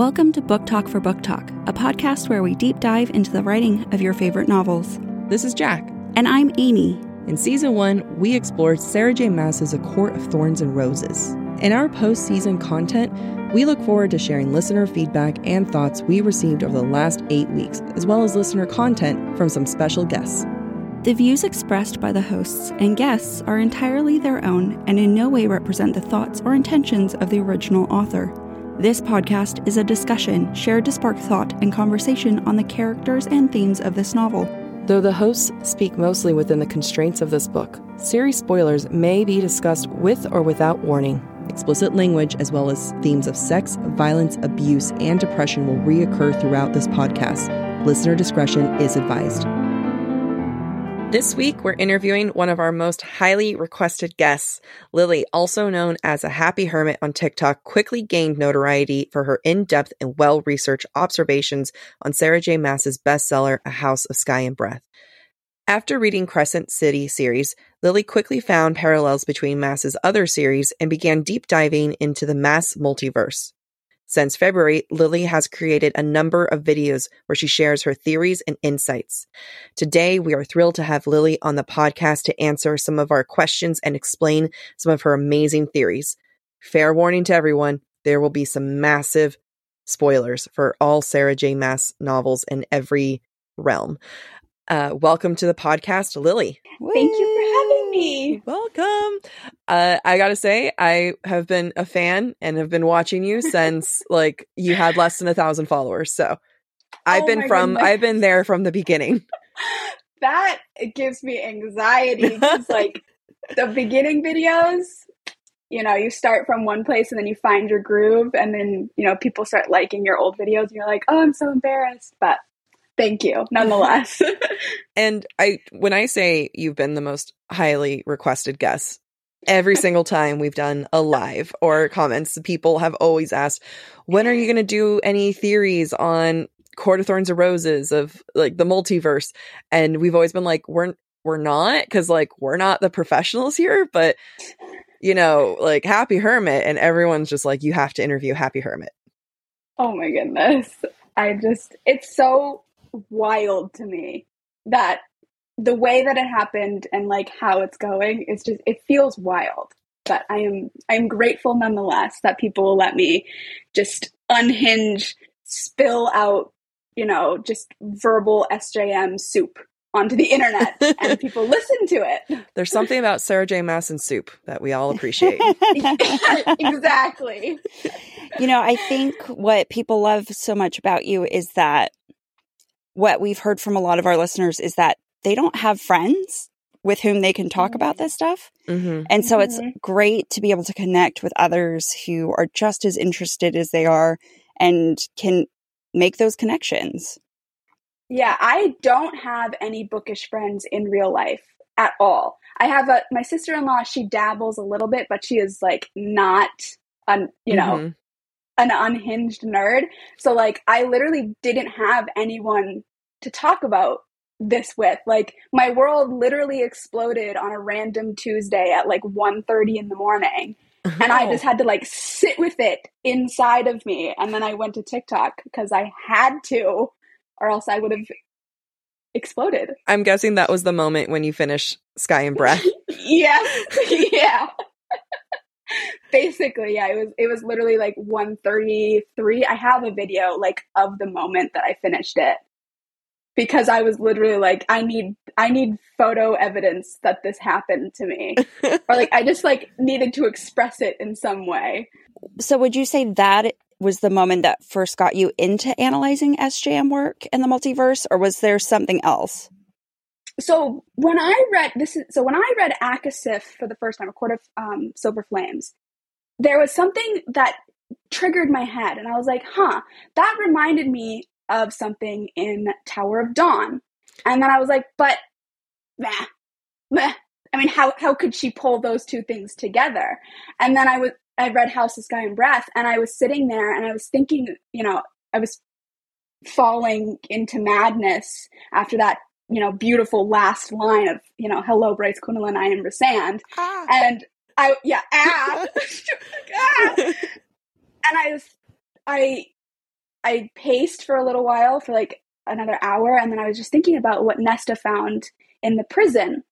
Welcome to Book Talk for Book Tok, a podcast where we deep dive into the writing of your favorite novels. This is Jac. And I'm Amy. In season one, we explored Sarah J. Maas's A Court of Thorns and Roses. In our post season content, we look forward to sharing listener feedback and thoughts we received over the last eight weeks, as well as listener content from some special guests. The views expressed by the hosts and guests are entirely their own and in no way represent the thoughts or intentions of the original author. This podcast is a discussion shared to spark thought and conversation on the characters and themes of this novel. Though the hosts speak mostly within the constraints of this book, series spoilers may be discussed with or without warning. Explicit language, as well as themes of sex, violence, abuse, and depression, will reoccur throughout this podcast. Listener discretion is advised. This week, we're interviewing one of our most highly requested guests. Lily, also known as a happy hermit on TikTok, quickly gained notoriety for her in depth and well researched observations on Sarah J. Maas's bestseller, A House of Sky and Breath. After reading Crescent City series, Lily quickly found parallels between Maas's other series and began deep diving into the Mass multiverse. Since February, Lily has created a number of videos where she shares her theories and insights. Today, we are thrilled to have Lily on the podcast to answer some of our questions and explain some of her amazing theories. Fair warning to everyone, there will be some massive spoilers for all Sarah J. Maas novels in every realm. Uh, welcome to the podcast, Lily. Thank you for having me. Welcome. Uh, I gotta say, I have been a fan and have been watching you since like you had less than a thousand followers. So I've Oh been from, goodness. I've been there from the beginning. That gives me anxiety like, the beginning videos, you know, you start from one place and then you find your groove, and then, you know, people start liking your old videos, and you're like, oh, I'm so embarrassed. But thank you nonetheless. And I, when I say you've been the most highly requested guest, every single time we've done a live or comments, people have always asked, when are you going to do any theories on Court of Thorns and Roses of like the multiverse? And we've always been like, we're, we're not because like we're not the professionals here, but you know, like Happy Hermit, and everyone's just like, you have to interview Happy Hermit. oh my goodness. I just, it's so wild to me that the way that it happened and like how it's going is just, it feels wild. But I am, I'm grateful nonetheless that people will let me just unhinge, spill out, you know, just verbal SJM soup onto the internet and people listen to it. There's something about Sarah J. Maas and soup that we all appreciate. exactly. You know, I think what people love so much about you is that what we've heard from a lot of our listeners is that they don't have friends with whom they can talk about this stuff. hmm And so it's Mhm. great to be able to connect with others who are just as interested as they are and can make those connections. Yeah, I don't have any bookish friends in real life at all. I have a my sister-in-law, she dabbles a little bit, but she is like not an, you know, Mhm. an unhinged nerd. So like I literally didn't have anyone to talk about this with. Like my world literally exploded on a random Tuesday at like 1:30 in the morning. Uh-huh. And I just had to like sit with it inside of me. And then I went to TikTok because I had to, or else I would have exploded. I'm guessing that was the moment when you finished Sky and Breath. Yes. yeah. Basically, yeah, it was it was literally like 133. I have a video like of the moment that I finished it. Because I was literally like I need I need photo evidence that this happened to me. or like I just like needed to express it in some way. So would you say that was the moment that first got you into analyzing SJM work and the multiverse or was there something else? so when I read this is so when I read ACOSF for the first time, a court of um, silver flames, there was something that triggered my head, and I was like, "Huh, that reminded me of something in Tower of Dawn." And then I was like, "But, meh, meh. I mean, how how could she pull those two things together?" And then I was I read House of Sky and Breath, and I was sitting there, and I was thinking, you know, I was falling into madness after that you know, beautiful last line of, you know, hello, Bryce Quinlan, I am Rhysand. And I, yeah, ah, ah. and I was, I I paced for a little while for like another hour and then I was just thinking about what Nesta found in the prison.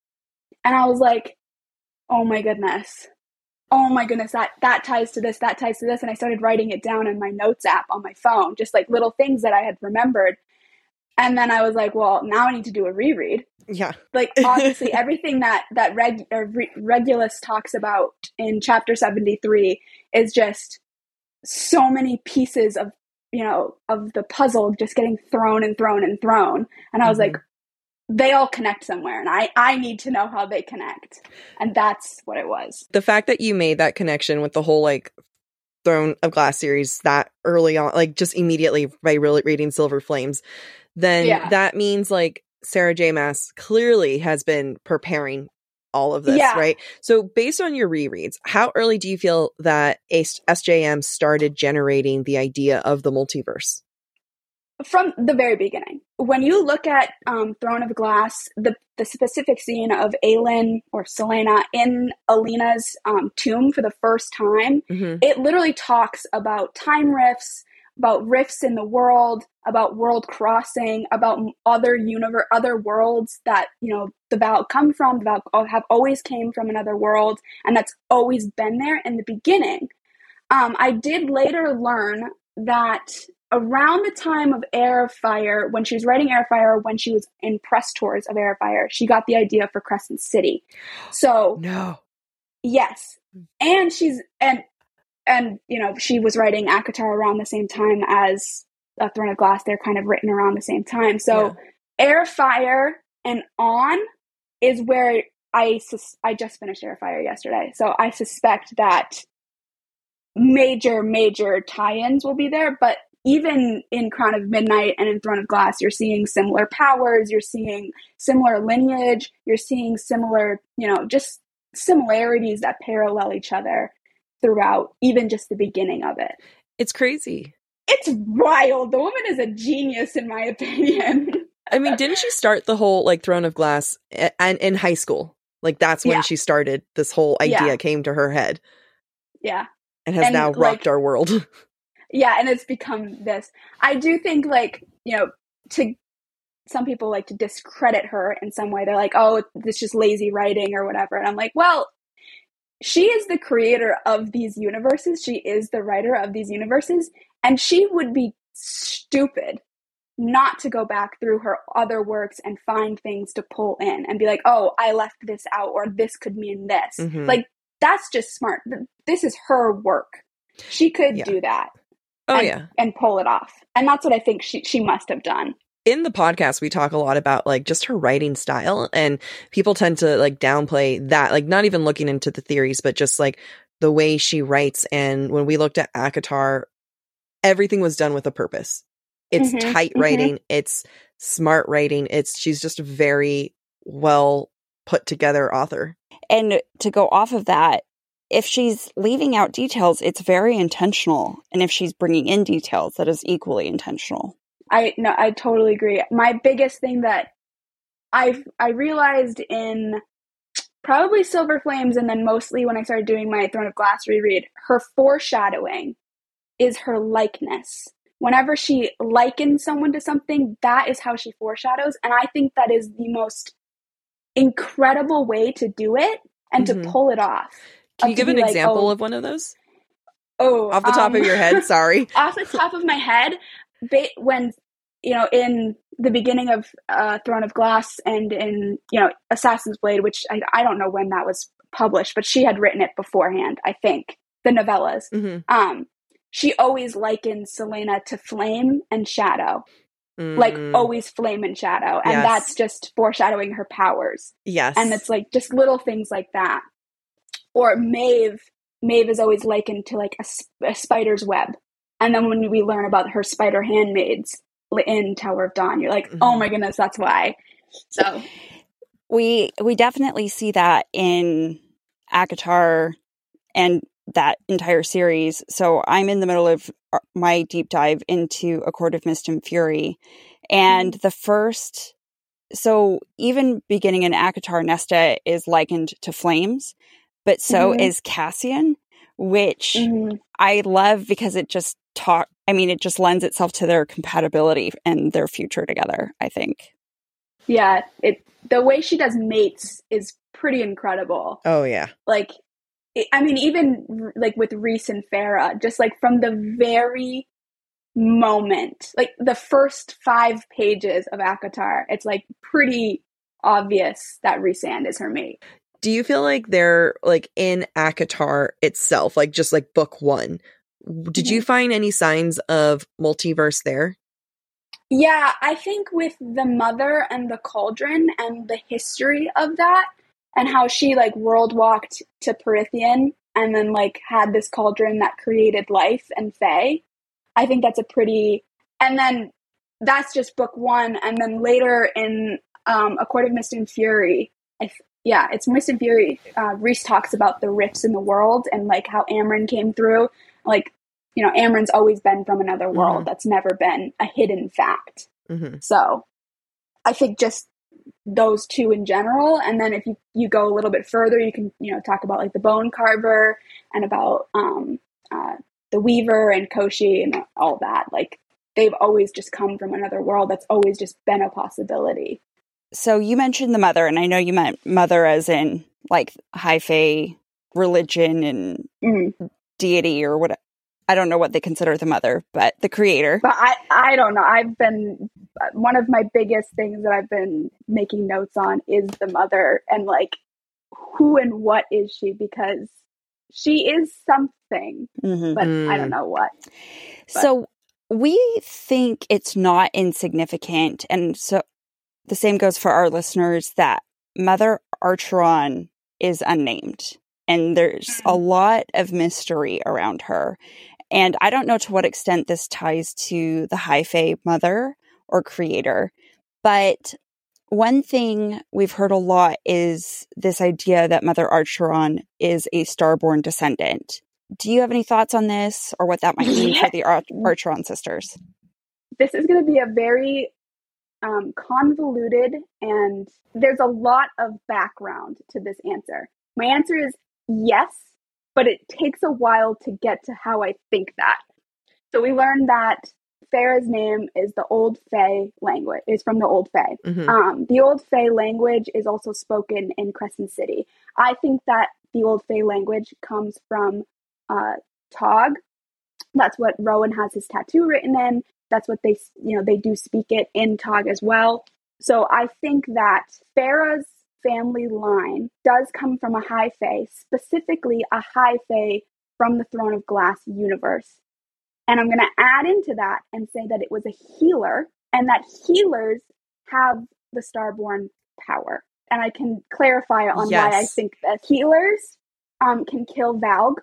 And I was like, "Oh my goodness. Oh my goodness, that that ties to this, that ties to this." And I started writing it down in my notes app on my phone, just like little things that I had remembered. And then I was like, "Well, now I need to do a reread." Yeah. Like obviously everything that that Reg, Re- Regulus talks about in chapter 73 is just so many pieces of you know of the puzzle just getting thrown and thrown and thrown and i was mm-hmm. like they all connect somewhere and i i need to know how they connect and that's what it was the fact that you made that connection with the whole like throne of glass series that early on like just immediately by really reading silver flames then yeah. that means like sarah j Maas clearly has been preparing all of this, yeah. right? So, based on your rereads, how early do you feel that SJM started generating the idea of the multiverse? From the very beginning. When you look at um, Throne of Glass, the, the specific scene of Aelin or Celaena in Elena's um, tomb for the first time, mm-hmm. it literally talks about time rifts, about rifts in the world, about world crossing, about other universe, other worlds that you know the Valg come from. The Valg have always came from another world, and that's always been there in the beginning. Um, I did later learn that around the time of Heir of Fire, when she was writing Heir of Fire, when she was in press tours of Heir of Fire, she got the idea for Crescent City. So no, yes, and she's and and you know she was writing ACOTAR around the same time as a Throne of Glass. They're kind of written around the same time. So yeah. Of Fire and on is where I sus- I just finished Heir Fire yesterday, so I suspect that major major tie-ins will be there. But even in Crown of Midnight and in Throne of Glass, you're seeing similar powers, you're seeing similar lineage, you're seeing similar, you know, just similarities that parallel each other throughout even just the beginning of it. It's crazy. It's wild. The woman is a genius, in my opinion. I mean, didn't she start the whole like Throne of Glass and in high school? Like that's when yeah. she started. This whole idea yeah. came to her head. Yeah, and has and, now rocked like, our world. yeah, and it's become this. I do think, like you know, to some people like to discredit her in some way. They're like, "Oh, it's just lazy writing or whatever," and I'm like, "Well, she is the creator of these universes. She is the writer of these universes. And she would be stupid not to go back through her other works and find things to pull in and be like, oh, I left this out or this could mean this. Mm-hmm. Like, that's just smart. This is her work. She could yeah. do that. Oh, and, yeah. And pull it off. And that's what I think she, she must have done in the podcast we talk a lot about like just her writing style and people tend to like downplay that like not even looking into the theories but just like the way she writes and when we looked at ACOTAR everything was done with a purpose it's mm-hmm, tight mm-hmm. writing mm-hmm. it's smart writing it's she's just a very well put together author and to go off of that if she's leaving out details it's very intentional and if she's bringing in details that is equally intentional I no, I totally agree. My biggest thing that I I realized in probably Silver Flames, and then mostly when I started doing my Throne of Glass reread, her foreshadowing is her likeness. Whenever she likens someone to something, that is how she foreshadows, and I think that is the most incredible way to do it and mm-hmm. to pull it off. Can you give an like, example oh, of one of those? Oh, off the top um, of your head, sorry. off the top of my head, ba- when you know in the beginning of uh, Throne of Glass and in you know Assassin's Blade, which I, I don't know when that was published, but she had written it beforehand. I think the novellas. Mm-hmm. Um, she always likens Celaena to flame and shadow. Mm. Like always flame and shadow. And yes. that's just foreshadowing her powers. Yes. And it's like just little things like that. Or Maeve, Maeve is always likened to like a, a spider's web. And then when we learn about her spider handmaids in Tower of Dawn, you're like, oh mm-hmm. oh my goodness, that's why. So we we definitely see that in ACOTAR and that entire series. So I'm in the middle of uh, my deep dive into A Court of Mist and Fury. And mm-hmm. the first so even beginning in ACOTAR, Nesta is likened to flames, but so mm-hmm. is Cassian, which mm-hmm. I love because it just talk. I mean, it just lends itself to their compatibility and their future together. I think. Yeah, it the way she does mates is pretty incredible. Oh yeah, like I mean, even like with rhys and Feyre, just like from the very moment, like the first five pages of ACOTAR it's like pretty obvious that reese and is her mate. Do you feel like they're like in ACOTAR itself, like just like book one? Did you find any signs of multiverse there? Yeah, I think with the mother and the cauldron and the history of that, and how she like world walked to Prythian and then like had this cauldron that created life and Fae. I think that's a pretty and then that's just book one and then later in um, a court of mist and fury I, yeah it's mist and fury uh, rhys talks about the rifts in the world and like how amren came through like you know amren's always been from another world mm-hmm. that's never been a hidden fact mm-hmm. so i think just those two in general and then if you, you go a little bit further you can you know talk about like the bone carver and about um, uh, the weaver and Koschei and all that like they've always just come from another world that's always just been a possibility so you mentioned the mother and i know you meant mother as in like high fae religion and mm-hmm. Deity or what I don't know what they consider the mother, but the creator. But I, I don't know. I've been one of my biggest things that I've been making notes on is the mother and like who and what is she because she is something, mm-hmm. but I don't mm. know what. But. So we think it's not insignificant, and so the same goes for our listeners that Mother Archeron is unnamed and there's a mm. lot of mystery around her. And I don't know to what extent this ties to the High Fae mother or creator, but one thing we've heard a lot is this idea that Mother Archeron is a starborn descendant. Do you have any thoughts on this or what that might mean for the Ar- Archeron sisters? This is going to be a very um, convoluted and there's a lot of background to this answer. My answer is yes, but it takes a while to get to how I think that. So we learned that Feyre's name is the Old Fae language, is from the Old Fae. Mm-hmm. Um, the Old Fae language is also spoken in Crescent City. I think that the Old Fae language comes from uh, Tog. That's what Rowan has his tattoo written in. That's what they, you know, they do speak it in Tog as well. So I think that Feyre's family line does come from a high fae, specifically a high fae from the Throne of Glass universe. And I'm going to add into that and say that it was a healer and that healers have the starborn power. And I can clarify on yes. why I think that healers um, can kill Valg.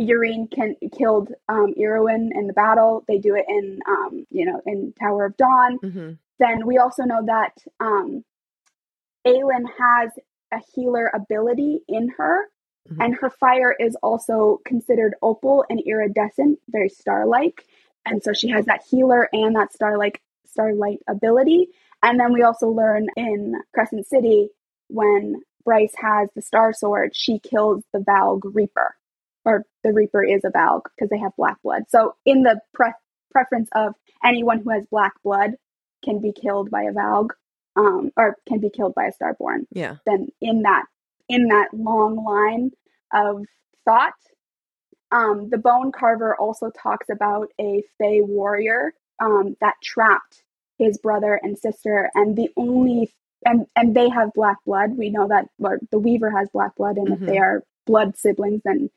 Yrene can killed um, Iruin in the battle. They do it in um, you know in Tower of Dawn. Mm-hmm. Then we also know that um, Aelin has a healer ability in her, mm-hmm. and her fire is also considered opal and iridescent, very star-like. And so she has that healer and that star-like starlight ability. And then we also learn in Crescent City when Bryce has the star sword, she kills the Valg Reaper. Or the Reaper is a Valg because they have black blood. So in the pre- preference of anyone who has black blood can be killed by a Valg um, or can be killed by a starborn. Yeah. Then in that in that long line of thought, um, the bone carver also talks about a Fey warrior um, that trapped his brother and sister, and the only and and they have black blood. We know that the Weaver has black blood, and mm-hmm. if they mm-hmm. are blood siblings, then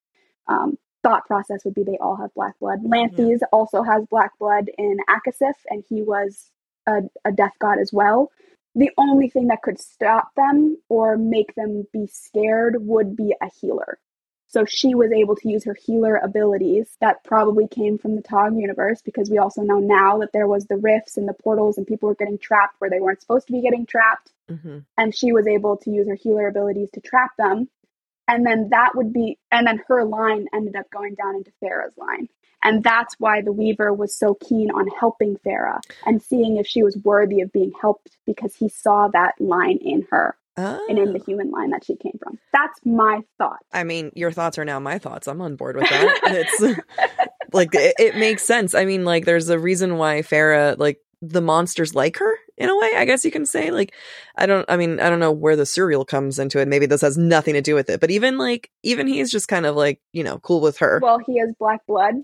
um, thought process would be they all have black blood. Lanthys yeah. also has black blood in ACOSF, and he was a, a death god as well the only thing that could stop them or make them be scared would be a healer. So she was able to use her healer abilities that probably came from the Tog universe because we also know now that there was the rifts and the portals and people were getting trapped where they weren't supposed to be getting trapped. Mm-hmm. And she was able to use her healer abilities to trap them. And then that would be, and then her line ended up going down into Feyre's line. And that's why the Weaver was so keen on helping Feyre and seeing if she was worthy of being helped because he saw that line in her. Oh. And in the oh. human line that she came from. That's my thought. I mean, your thoughts are now my thoughts. I'm on board with that. it's like it, it makes sense. I mean, like there's a reason why Farah like the monsters like her in a way, I guess you can say. Like, I don't, I mean, I don't know where the Suriel comes into it. Maybe this has nothing to do with it, but even like, even he's just kind of like, you know, cool with her. Well, he has black blood.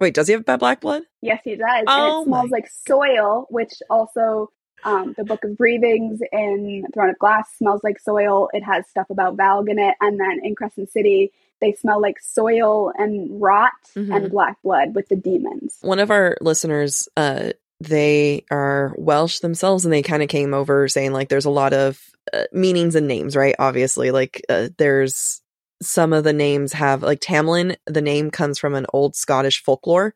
Wait, does he have bad black blood? Yes, he does. Oh and it smells my- like soil, which also um, the Book of Breathings in Throne of Glass smells like soil. It has stuff about Valg in it. And then in Crescent City, they smell like soil and rot Mhm. and black blood with the demons. One of our listeners, uh, they are Welsh themselves, and they kind of came over saying like there's a lot of uh, meanings and names, right? Obviously, like uh, there's some of the names have like Tamlin. The name comes from an old Scottish folklore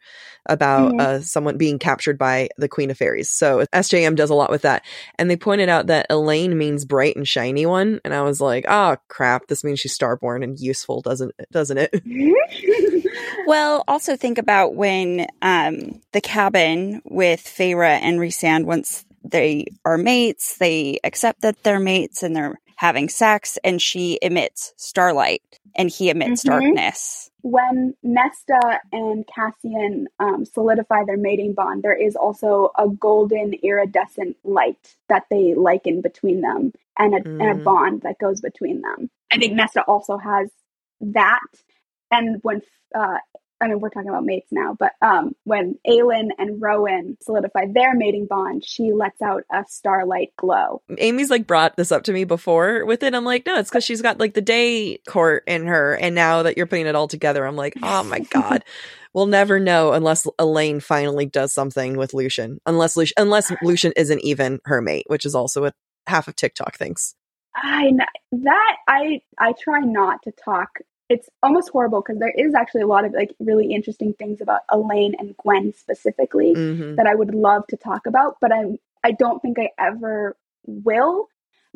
about Mhm. uh, someone being captured by the Queen of Fairies. So SJM does a lot with that, and they pointed out that Elain means bright and shiny one, and I was like, oh crap, this means she's starborn and useful, doesn't it? Doesn't it? Well, also think about when um, the cabin with Feyre and Rhysand, once they are mates, they accept that they're mates and they're having sex, and she emits starlight and he emits Mhm. darkness. when Nesta and Cassian um, solidify their mating bond, there is also a golden iridescent light that they liken between them and a, and a Mm. bond that goes between them. I think Nesta also has that. And when, uh, I mean, we're talking about mates now, but um, when Aelin and Rowan solidify their mating bond, she lets out a starlight glow. Amy's like brought this up to me before with it. I'm like, no, it's because she's got like the day court in her. And now that you're putting it all together, I'm like, oh my God. We'll never know unless Elain finally does something with Lucien. Unless Lucien, unless Lucien isn't even her mate, which is also what half of TikTok thinks. I that I I try not to talk. It's almost horrible because there is actually a lot of like really interesting things about Elain and Gwyn specifically hmm that I would love to talk about, but I'm I don't think I ever will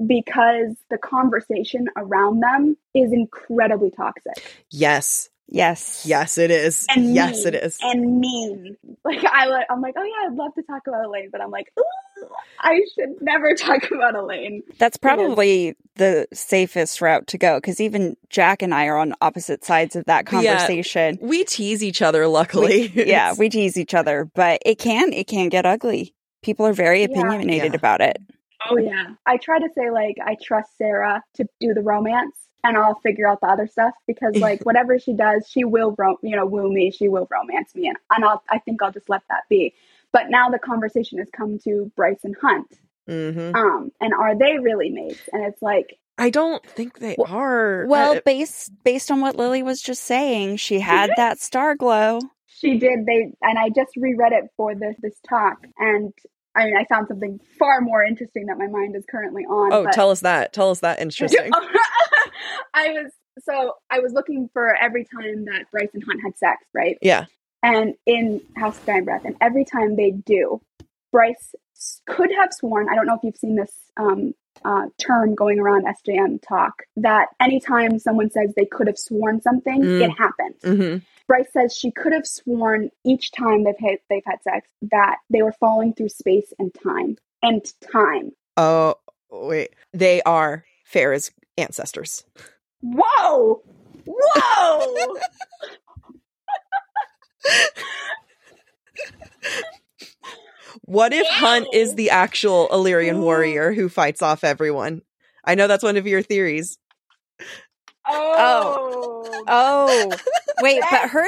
because the conversation around them is incredibly toxic Yes. Yes. Yes, it is. and yes, mean, it is. and mean. Like I li- I'm like, oh yeah, I'd love to talk about Elain, but I'm like, Ooh, I should never talk about Elain. That's probably the safest route to go because even Jac and I are on opposite sides of that Yeah. conversation. we tease each other, luckily. We- yeah, we tease each other, but it can it can get ugly. People are very Yeah. opinionated Yeah. about it. Oh yeah. I try to say like I trust Sarah to do the romance and I'll figure out the other stuff because like whatever she does, she will ro- you know woo me, she will romance me and, and I'll I think I'll just let that be. But now the conversation has come to Bryce and Hunt. hmm Um and are they really mates? And it's like I don't think they Well- are. Well, Uh, based based on what Lily was just saying, she had that star glow. she did they and I just reread it for this this talk and I mean I found something far more interesting that my mind is currently on. oh, tell us that. Tell us that. Interesting. I was so I was looking for every time that Bryce and Hunt had sex, right? yeah. And in House of Sky and Breath, and every time they do, Bryce could have sworn. I don't know if you've seen this um, uh, term going around SJM Tok that anytime someone says they could have sworn something, Mm. it happened. hmm Bryce says she could have sworn each time they've had, they've had sex that they were falling through space and time and time. Oh, wait. They are Farah's ancestors. Whoa! Whoa! What if Hunt is the actual Illyrian warrior who fights off everyone? I know that's one of your theories. Oh. Oh, oh. Wait, but her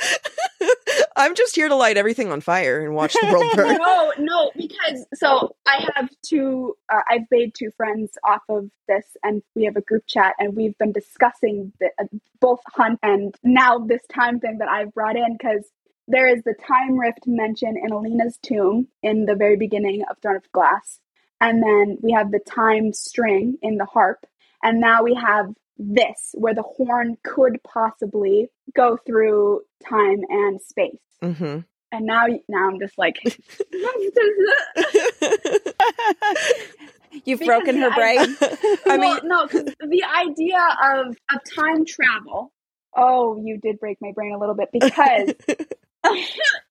I'm just here to light everything on fire and watch the world burn. no, no, because so I have two. Uh, I've made two friends off of this, and we have a group chat, and we've been discussing the, uh, both Hunt and now this time thing that I've brought in because there is the time rift mention in Elena's tomb in the very beginning of Throne of Glass, and then we have the time string in the harp, and now we have this where the horn could possibly go through time and space. hmm And now, now I'm just like, you've Because broken her I- brain. I mean, well, no, the idea of of time travel. Oh, you did break my brain a little bit because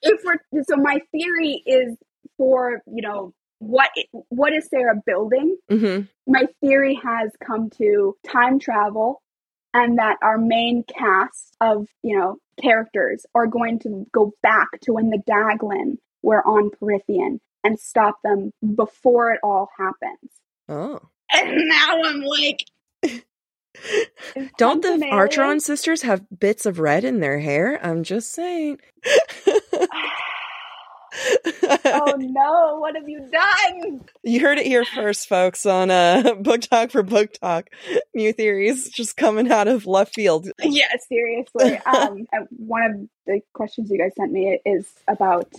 if we're so, my theory is for you know what what is Sarah building? hmm My theory has come to time travel and that our main cast of, you know, characters are going to go back to when the Daglan were on Prythian and stop them before it all happens. Oh. And now I'm like, Don't the Archeron sisters have bits of red in their hair? I'm just saying. oh no, what have you done? You heard it here first, folks, on uh, Book Talk for Book Tok. New theories just coming out of left field. Yeah, seriously. Um, one of the questions you guys sent me is about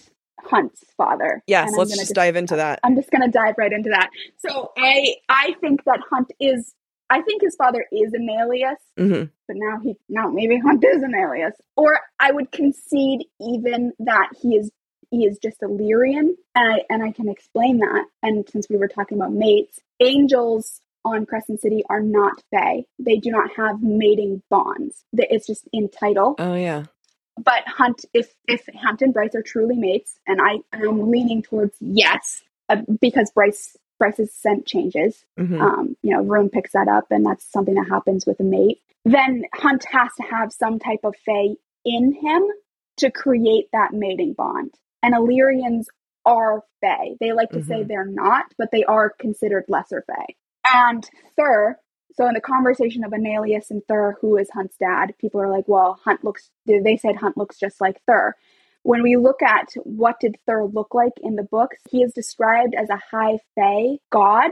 Hunt's father. Yes, let's gonna just dive into that. I'm just going to dive right into that. So I I think that Hunt is I think his father is Enalius, hmm but now he now maybe Hunt is Enalius. Or I would concede even that he is he is just an Illyrian, and I and I can explain that. And since we were talking about mates, angels on Crescent City are not Fae. They do not have mating bonds. It's just in title Oh, yeah. but Hunt, if if Hunt and Bryce are truly mates, and I am leaning towards yes, uh, because Bryce Bryce's scent changes. hmm Um, you know, Rune picks that up, and that's something that happens with a mate. Then Hunt has to have some type of Fae in him to create that mating bond. And Illyrians are Fae. They like to say Mhm. they're not, but they are considered lesser Fae. And Thur, so in the conversation of Enalius and Thur, who is Hunt's dad, people are like, well, Hunt looks, they said Hunt looks just like Thur. When we look at what did Thur look like in the books, he is described as a high Fae god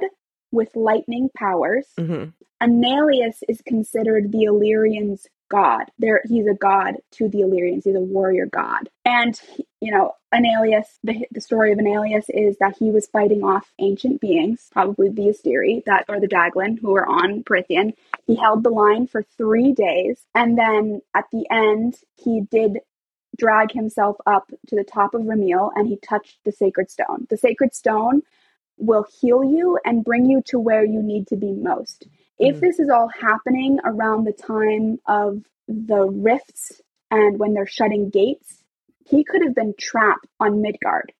with lightning powers. hmm Enalius is considered the Illyrians' god. There, he's a god to the Illyrians. He's a warrior god. And you know, Enalius. The the story of Enalius is that he was fighting off ancient beings, probably the Asteri that or the Daglan, who were on Prythian. He held the line for three days, and then at the end, he did drag himself up to the top of Ramil, and he touched the sacred stone. The sacred stone will heal you and bring you to where you need to be most. If Mm. this is all happening around the time of the rifts and when they're shutting gates, he could have been trapped on Midgard.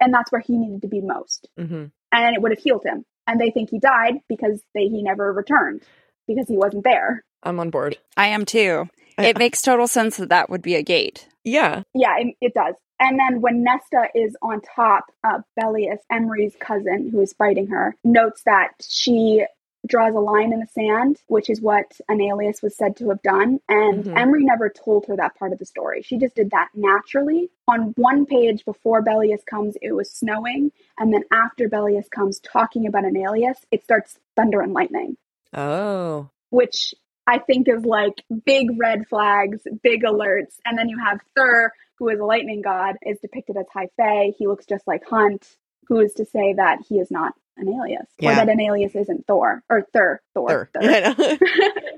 And that's where he needed to be most. hmm And it would have healed him. And they think he died because they, he never returned because he wasn't there. I'm on board. I am too. It makes total sense that that would be a gate. Yeah. Yeah, it, it does. And then when Nesta is on top, uh, Bellius, Emerie's cousin, who is fighting her, notes that she draws a line in the sand, which is what Enalius was said to have done. And Mhm. Emerie never told her that part of the story. She just did that naturally. On one page before Bellius comes, it was snowing. And then after Bellius comes talking about Enalius, it starts thunder and lightning Oh. which I think is like big red flags, big alerts. And then you have Thur, who is a lightning god, is depicted as High Fae. He looks just like Hunt, who is to say that he is not Enalius, Yeah. or that Enalius isn't Thor or Thur. Thor. Thur. Thur. I.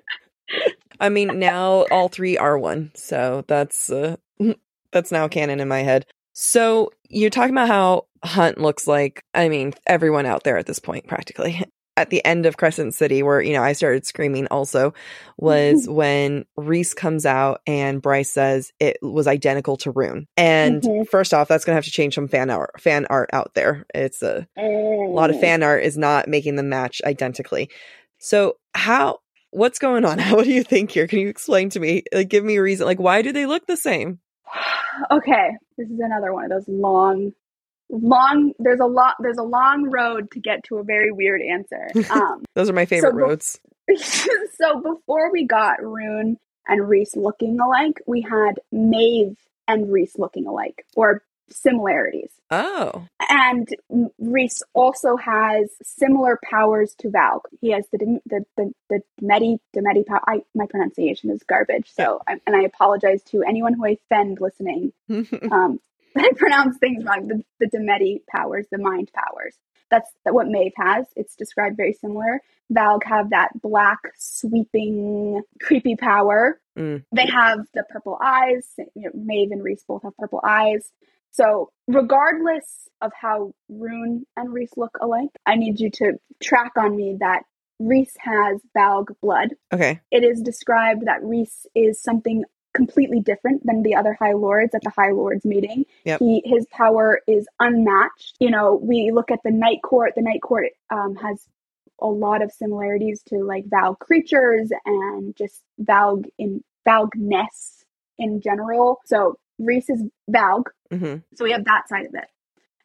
I mean, now all three are one, so that's uh, that's now canon in my head. So you're talking about how Hunt looks like. I mean, everyone out there at this point, practically. At the end of Crescent City, where you know I started screaming, also was when Rhys comes out and Bryce says it was identical to Rune. And Mhm. first off, that's gonna have to change some fan art fan art out there. It's a a lot of fan art is not making them match identically. So how what's going on? What do you think here? Can you explain to me? Like give me a reason. Like why do they look the same? okay, this is another one of those long, long. There's a lot. There's a long road to get to a very weird answer. Um, Those are my favorite bef- roads. so before we got Rune and Rhys looking alike, we had Maeve and Rhys looking alike, or similarities. Oh. And Rhys also has similar powers to Valg. He has the the the, the daemati daemati power. I, my pronunciation is garbage, so I, and I apologize to anyone who I offend listening. Um, I pronounce things wrong. The the daemati powers, the mind powers. That's what Maeve has. It's described very similar. Valg have that black, sweeping, creepy power. Mm. They have the purple eyes. You know, Maeve and Rhys both have purple eyes. So, regardless of how Rune and Rhys look alike, I need you to track on me that Rhys has Valg blood. okay. It is described that Rhys is something completely different than the other High Lords at the High Lords meeting. Yep. He his power is unmatched. You know, we look at the Night Court. The Night Court um, has a lot of similarities to like Valg creatures and just Valg in Valgness in general. So Rhys is Valg. Mm-hmm. So we have that side of it.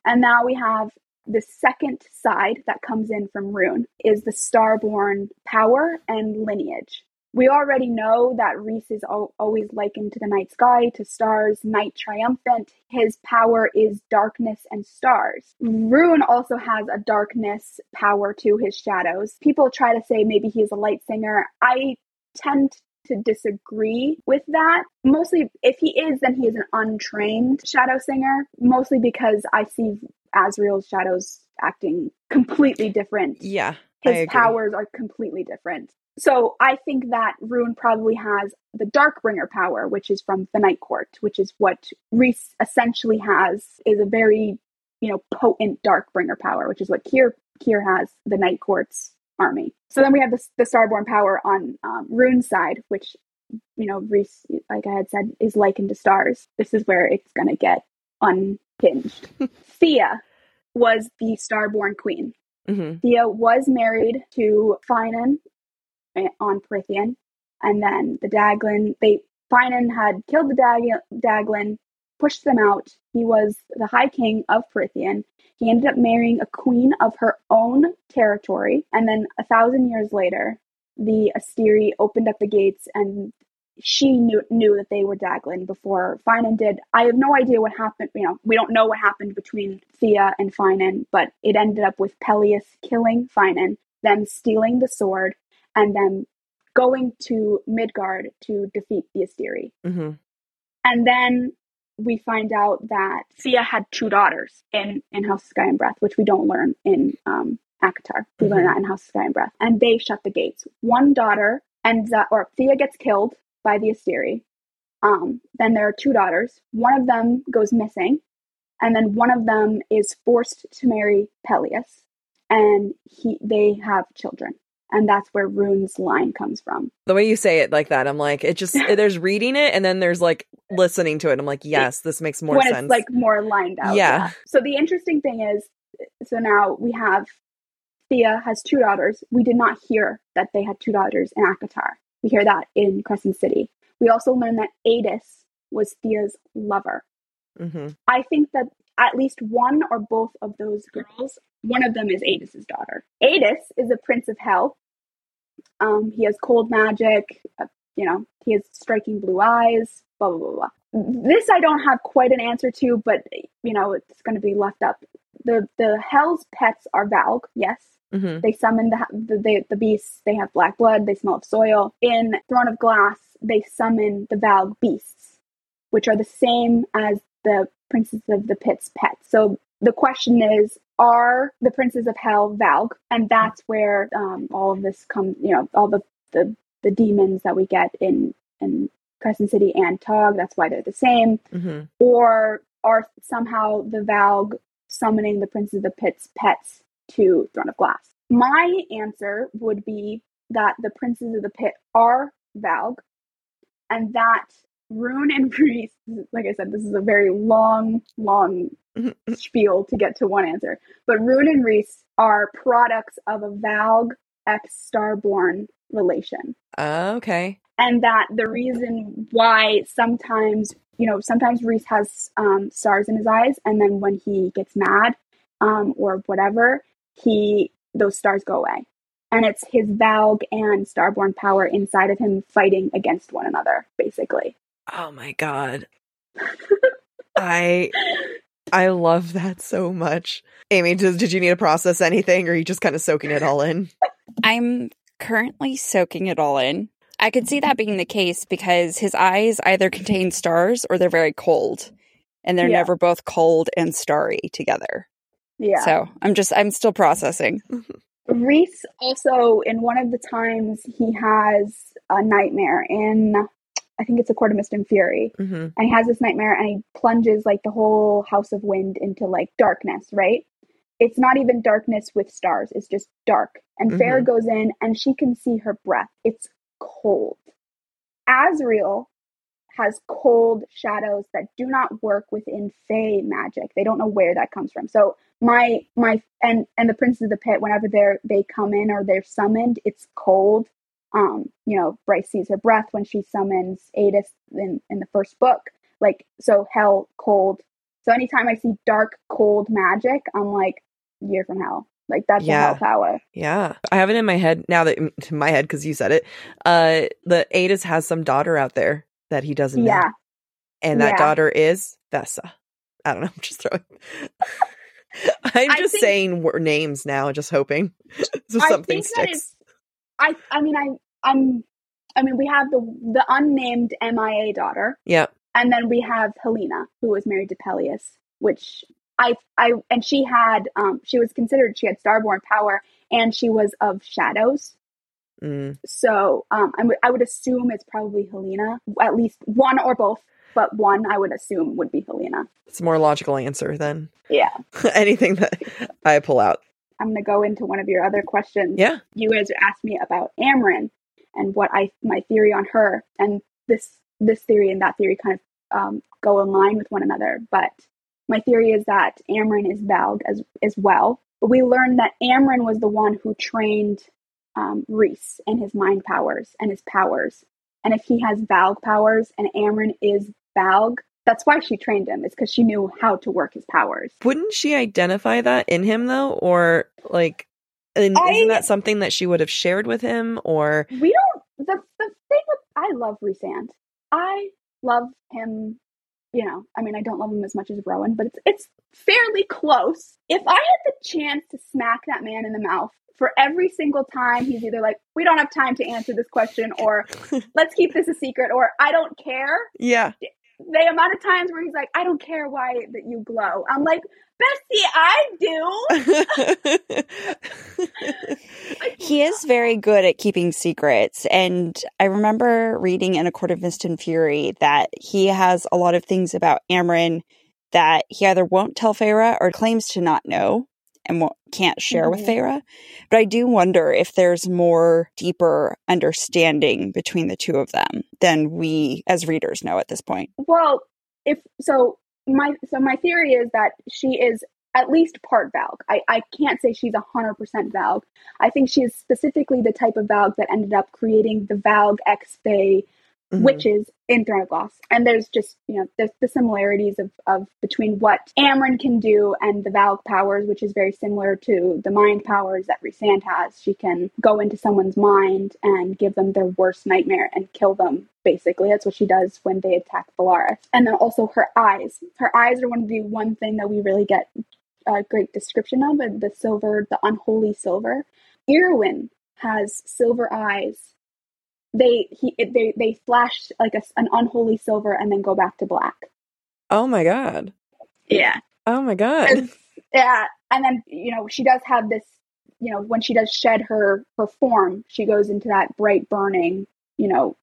And now we have the second side that comes in from Rune is the starborn power and lineage. We already know that Rhys is al- always likened to the night sky, to stars, night triumphant. His power is darkness and stars. Rune also has a darkness power to his shadows. People try to say maybe he's a light singer. I tend to disagree with that. Mostly, if he is, then he is an untrained shadow singer, mostly because I see Azriel's shadows acting completely different. Yeah. His powers are completely different. So I think that Rune probably has the Darkbringer power, which is from the Night Court, which is what Rhys essentially has, is a very, you know, potent Darkbringer power, which is what Keir Keir has, the Night Court's army. So then we have the, the Starborn power on um, Rune's side, which, you know, Rhys, like I had said, is likened to stars. This is where it's going to get unhinged. Theia was the Starborn queen. Mm-hmm. Theia was married to Finan on Prythian, and then the Daglan. They Finan had killed the Dag- Daglan, pushed them out. He was the High King of Prythian. He ended up marrying a queen of her own territory, and then a thousand years later, the Asteri opened up the gates, and she knew knew that they were Daglan before Finan did. I have no idea what happened. You know, we don't know what happened between Theia and Finan, but it ended up with Pelias killing Finan, them stealing the sword, and then going to Midgard to defeat the Asteri. Mm-hmm. And then we find out that Theia had two daughters in, in House of Sky and Breath, which we don't learn in um, ACOTAR. We learn Mhm. that in House of Sky and Breath. And they shut the gates. One daughter ends up, or Theia gets killed by the Asteri. Um, then there are two daughters. One of them goes missing. And then one of them is forced to marry Pelias. And he they have children. And that's where Rune's line comes from. The way you say it like that, I'm like, it just there's reading it and then there's like listening to it. I'm like, yes, this makes more when sense. it's like more lined out. Yeah. So the interesting thing is, so now we have Theia has two daughters. We did not hear that they had two daughters in ACOTAR. We hear that in Crescent City. We also learn that Aidas was Theia's lover. hmm I think that at least one or both of those girls, one of them is Aidas's daughter. Aidas is a prince of hell. Um, he has cold magic. Uh, you know, he has striking blue eyes. Blah blah blah blah. This I don't have quite an answer to, but you know, it's going to be left up. The the hell's pets are Valg. Yes, hmm they summon the, the the the beasts. They have black blood. They smell of soil. In Throne of Glass, they summon the Valg beasts, which are the same as the Princess of the Pit's pets. So the question is, are the Princes of Hell Valg? And that's where um, all of this comes. You know, all the the the demons that we get in in Crescent City and Tog. That's why they're the same hmm or are somehow the Valg summoning the princes of the Pit's pets to Throne of Glass? My answer would be that the Princes of the Pit are Valg, and that Rune and Rhys, like I said, this is a very long, long spiel to get to one answer. But Rune and Rhys are products of a Valg X Starborn relation okay. and that the reason why sometimes you know sometimes Reese has um, stars in his eyes, and then when he gets mad um, or whatever, he those stars go away, and it's his Valg and Starborn power inside of him fighting against one another, basically. Oh my god. I I love that so much. Amy, did, did you need to process anything or are you just kind of soaking it all in? I'm currently soaking it all in. I could see that being the case because his eyes either contain stars or they're very cold. And they're Yeah. never both cold and starry together. Yeah. So I'm just, I'm still processing. Mm-hmm. Rhys also in one of the times he has a nightmare in I think it's a Court of Mist and Fury. hmm and he has this nightmare and he plunges like the whole house of wind into like darkness right it's not even darkness with stars it's just dark and Mhm. goes in and she can see her breath it's cold Azriel has cold shadows that do not work within Fey magic. They don't know where that comes from. So my my and and the princes of the pit, whenever they're they come in or they're summoned, it's cold. Um, you know, Bryce sees her breath when she summons Aidas in in the first book. Like so, hell, cold. So anytime I see dark, cold magic, I'm like, you're from hell. Like that's Yeah. a hell power. Yeah. I have it in my head now that in my head because you said it. Uh the Aidas has some daughter out there that he doesn't know. Yeah. And that Yeah. daughter is Vessa. I don't know. I'm just throwing I'm just think- saying names now, just hoping so I something sticks. I I mean I I'm I mean we have the the unnamed MIA daughter, Yeah. and then we have Helena who was married to Pelias, which I I and she had um she was considered she had starborn power and she was of shadows. Mm. So um I would I would assume it's probably Helena, at least one or both, but one I would assume would be Helena. It's a more logical answer than Yeah. anything that I pull out. I'm gonna go into one of your other questions. Yeah. you guys asked me about Amren and what I my theory on her, and this this theory and that theory kind of um, go in line with one another. But my theory is that Amren is Valg as as well. But we learned that Amren was the one who trained um, Rhys and his mind powers and his powers. And if he has Valg powers and Amren is Valg, that's why she trained him. is because she knew how to work his powers. Wouldn't she identify that in him though? Or like and I- isn't that something that she would have shared with him or we don't the the thing with I love Rhysand. I love him, you know, I mean I don't love him as much as Rowan, but it's it's fairly close. If I had the chance to smack that man in the mouth for every single time he's either like, We don't have time to answer this question or let's keep this a secret or I don't care. Yeah. The amount of times where he's like, I don't care why that you glow. I'm like, Bessie, I do. He is very good at keeping secrets. And I remember reading in A Court of Mist and Fury that he has a lot of things about Amren that he either won't tell Feyre or claims to not know and won't, can't share with Mhm. Feyre. But I do wonder if there's more deeper understanding between the two of them than we as readers know at this point. Well, if so, my so my theory is that she is at least part Valg. I, I can't say she's a hundred percent Valg. I think she is specifically the type of Valg that ended up creating the Valg X Bay Mhm. witches in Throne of Glass. And there's just you know there's the similarities of, of between what Amren can do and the Valg powers, which is very similar to the mind powers that Rhysand has. She can go into someone's mind and give them their worst nightmare and kill them. Basically, that's what she does when they attack Velaris. And then also her eyes. Her eyes are one of the one thing that we really get a great description of, the silver, the unholy silver. Erawan has silver eyes they he it- they they flash like a, an unholy silver and then go back to black. Oh my god. Yeah, Oh my god. yeah, and then you know she does have this. You know when she does shed her her form, she goes into that bright burning. You know,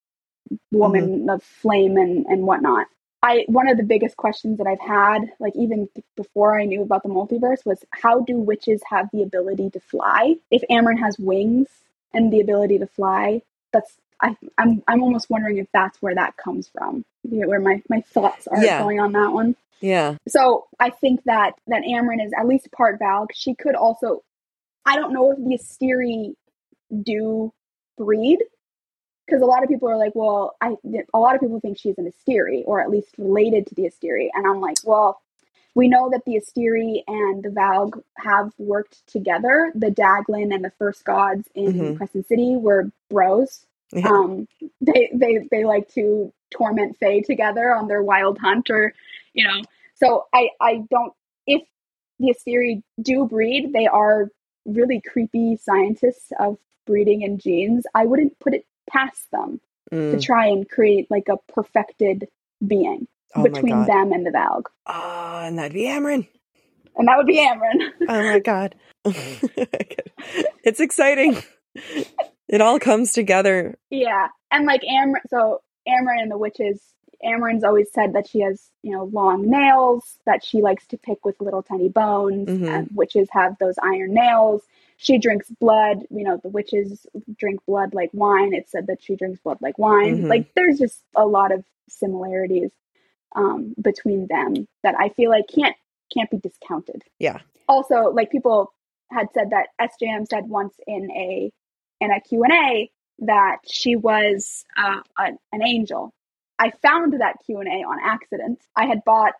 woman mm-hmm. of flame and and whatnot. I one of the biggest questions that I've had, like even before I knew about the multiverse, was how do witches have the ability to fly? If Amren has wings and the ability to fly, that's I, I'm I'm almost wondering if that's where that comes from. You know, where my, my thoughts are Yeah. going on that one. Yeah. So I think that that Amren is at least part Valg. She could also, I don't know if the Asteri do breed, because a lot of people are like, well, I a lot of people think she's an Asteri or at least related to the Asteri, and I'm like, well, we know that the Asteri and the Valg have worked together. The Daglan and the First Gods in Mhm. Crescent City were bros. Yeah. Um, they they they like to torment Fae together on their wild hunt, or you know. So I I don't if the Asteri do breed, they are really creepy scientists of breeding and genes. I wouldn't put it past them Mm. to try and create like a perfected being Oh between them and the Valg, Oh, and that'd be Amren. and that would be Amren. Oh my god. it's exciting. It all comes together. Yeah, and like Amren, so Amren and the witches, Amren's always said that she has, you know, long nails, that she likes to pick with little tiny bones, Mhm. and witches have those iron nails. she drinks blood. You know, the witches drink blood like wine. It's said that she drinks blood like wine. Mhm. Like there's just a lot of similarities um, between them that I feel like can't can't be discounted. Yeah. Also, like people had said that SJM said once in a in a Q and A that she was uh, an, an angel. I found that Q and A on accident. I had bought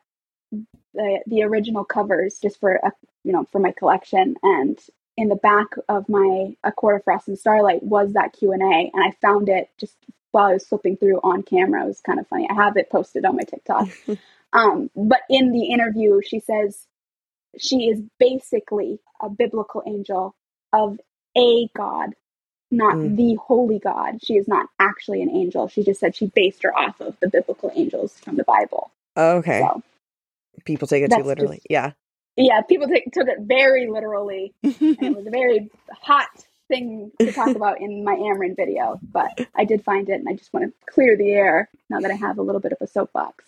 the the original covers just for a, you know for my collection, and in the back of my A of Frost and Starlight was that Q and A, and I found it just while I was flipping through on camera. It was kind of funny. I have it posted on my TikTok. um, but in the interview, she says she is basically a biblical angel of a god, not Mm. the holy God. She is not actually an angel. She just said she based her off of the biblical angels from the Bible. Okay. So, People take it too literally. just- Yeah. yeah, people take, took it very literally. and it was a very hot thing to talk about in my Amren video, but I did find it and I just want to clear the air now that I have a little bit of a soapbox.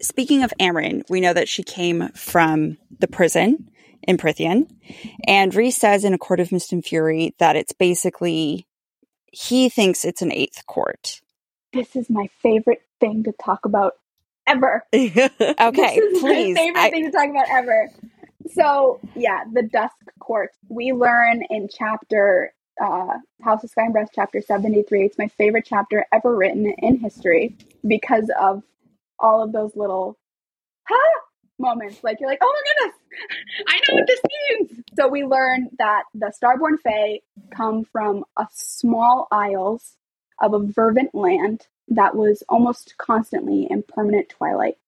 Speaking of Amren, we know that she came from the prison in Prythian. And Rhys says in A Court of Mist and Fury that it's basically, he thinks it's an eighth court. This is my favorite thing to talk about ever. Okay, please. my favorite I- thing to talk about ever. So yeah, the Dusk Court. We learn in chapter uh, House of Sky and Breath, chapter seventy three. It's my favorite chapter ever written in history because of all of those little ha moments. Like you're like, oh my goodness, I know what this means. So we learn that the Starborn Fae come from a small isles of a verdant land that was almost constantly in permanent twilight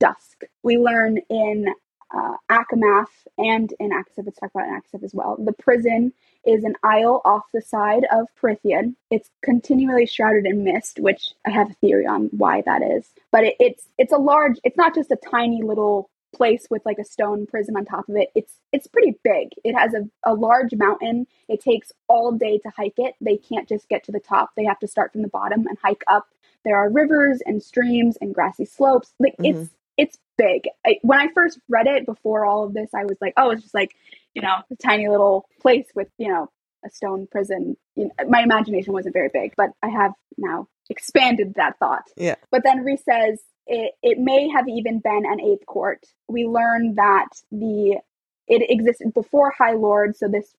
dusk. We learn in uh, ACOMAF and in ACOSF, it's talked about in ACOSF as well. The prison is an isle off the side of Prythian. It's continually shrouded in mist, which I have a theory on why that is. But it, it's it's a large. It's not just a tiny little place with like a stone prison on top of it. It's it's pretty big. It has a, a large mountain. It takes all day to hike it. They can't just get to the top. They have to start from the bottom and hike up. There are rivers and streams and grassy slopes. Like mm-hmm. it's it's big. I, when I first read it before all of this, I was like, oh, it's just like you know a tiny little place with you know a stone prison. You know, my imagination wasn't very big, but I have now expanded that thought. Yeah. But then Rhys says it, it may have even been an eighth court. We learn that the it existed before High Lord, so this